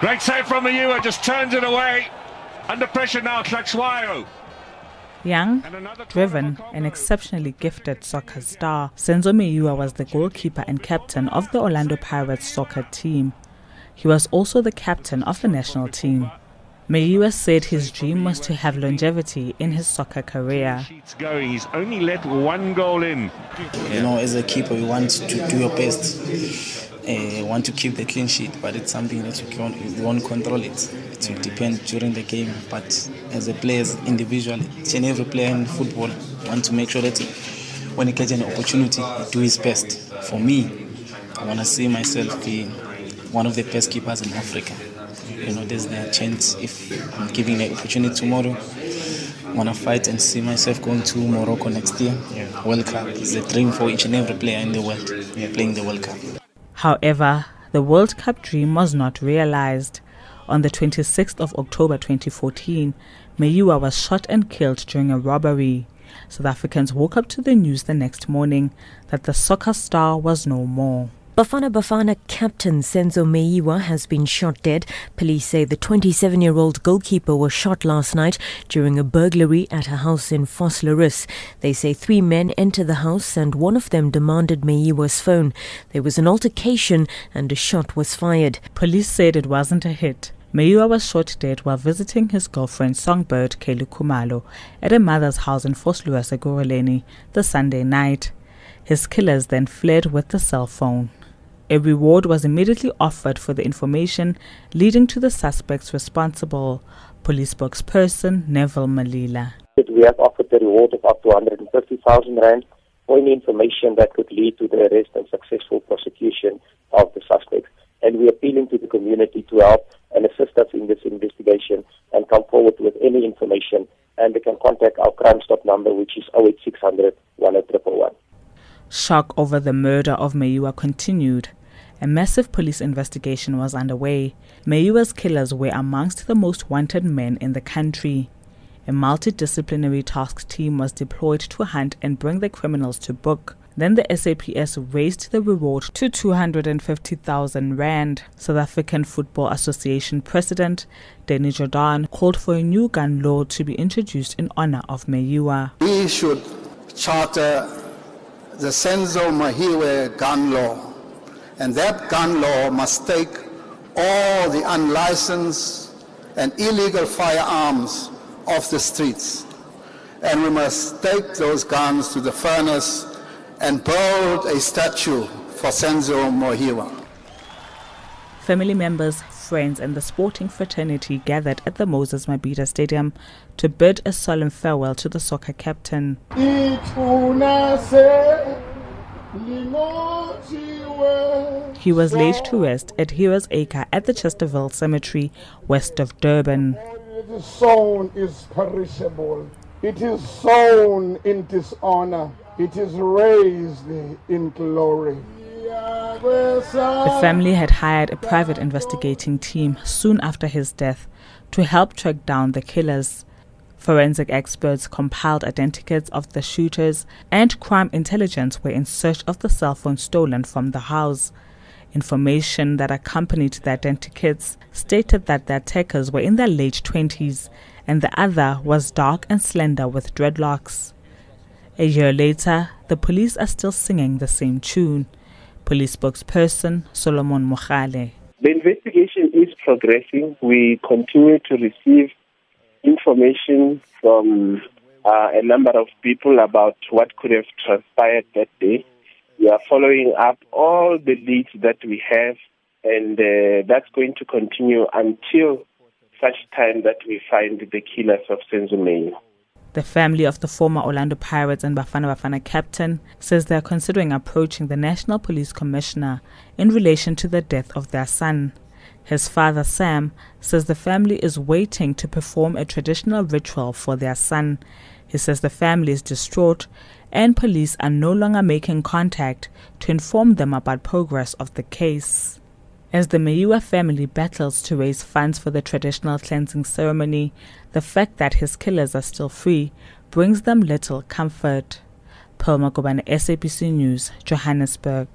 Great save from Meyiwa, just turns it away. Under pressure now, Hlatshwayo. Young, driven, and exceptionally gifted soccer star, Senzo Meyiwa was the goalkeeper and captain of the Orlando Pirates soccer team. He was also the captain of the national team. Meyiwa said his dream was to have longevity in his soccer career. He's only let one goal in. You know, as a keeper, you want to do your best. Uh, want to keep the clean sheet, but it's something that you, can't, you won't control it. It will depend during the game. But as a player, individually, each and every player in football want to make sure that when he gets an opportunity, he do his best. For me, I want to see myself be one of the best keepers in Africa. You know, there's the chance if I'm given the opportunity tomorrow. I want to fight and see myself going to Morocco next year. Yeah. World Cup is a dream for each and every player in the world yeah. playing the World Cup. However, the World Cup dream was not realized. On the 26th of October 2014, Meyiwa was shot and killed during a robbery. South Africans woke up to the news the next morning that the soccer star was no more. Bafana Bafana captain Senzo Meyiwa has been shot dead. Police say the 27 year old goalkeeper was shot last night during a burglary at a house in Vosloorus. They say three men entered the house and one of them demanded Meyiwa's phone. There was an altercation and a shot was fired. Police said it wasn't a hit. Meyiwa was shot dead while visiting his girlfriend Songbird Kelly Khumalo at a mother's house in Vosloorus, Ekurhuleni, the Sunday night. His killers then fled with the cell phone. A reward was immediately offered for the information leading to the suspects responsible. Police spokesperson Neville Malila. We have offered the reward of up to 150,000 rand for any information that could lead to the arrest and successful prosecution of the suspects. And we are appealing to the community to help and assist us in this investigation and come forward with any information. And they can contact our Crime Stop number, which is 08600 10111. Shock over the murder of Meyiwa continued. A massive police investigation was underway. Meyiwa's killers were amongst the most wanted men in the country. A multidisciplinary task team was deployed to hunt and bring the criminals to book. Then the SAPS raised the reward to 250,000 rand. South African Football Association President Danny Jordaan called for a new gun law to be introduced in honor of Meyiwa. We should charter the Senzo Meyiwa gun law and that gun law must take all the unlicensed and illegal firearms off the streets. And we must take those guns to the furnace and build a statue for Senzo Meyiwa. Family members, friends, and the sporting fraternity gathered at the Moses Mabhida Stadium to bid a solemn farewell to the soccer captain. He was laid to rest at Heroes Acre at the Chesterville Cemetery, west of Durban. It is sown is perishable. It is sown in dishonor. It is raised in glory. The family had hired a private investigating team soon after his death to help track down the killers. Forensic experts compiled identikits of the shooters, and crime intelligence were in search of the cell phone stolen from the house. Information that accompanied the identikits stated that the attackers were in their late 20s and the other was dark and slender with dreadlocks. A year later, the police are still singing the same tune. Police spokesperson Solomon Makgale. The investigation is progressing. We continue to receive information from uh, a number of people about what could have transpired that day. We are following up all the leads that we have, and uh, that's going to continue until such time that we find the killers of Senzo Meyiwa. The family of the former Orlando Pirates and Bafana Bafana captain says they are considering approaching the National Police Commissioner in relation to the death of their son. His father, Sam, says the family is waiting to perform a traditional ritual for their son. He says the family is distraught and police are no longer making contact to inform them about progress of the case. As the Meyiwa family battles to raise funds for the traditional cleansing ceremony, the fact that his killers are still free brings them little comfort. Pearl Magobane, SABC News, Johannesburg.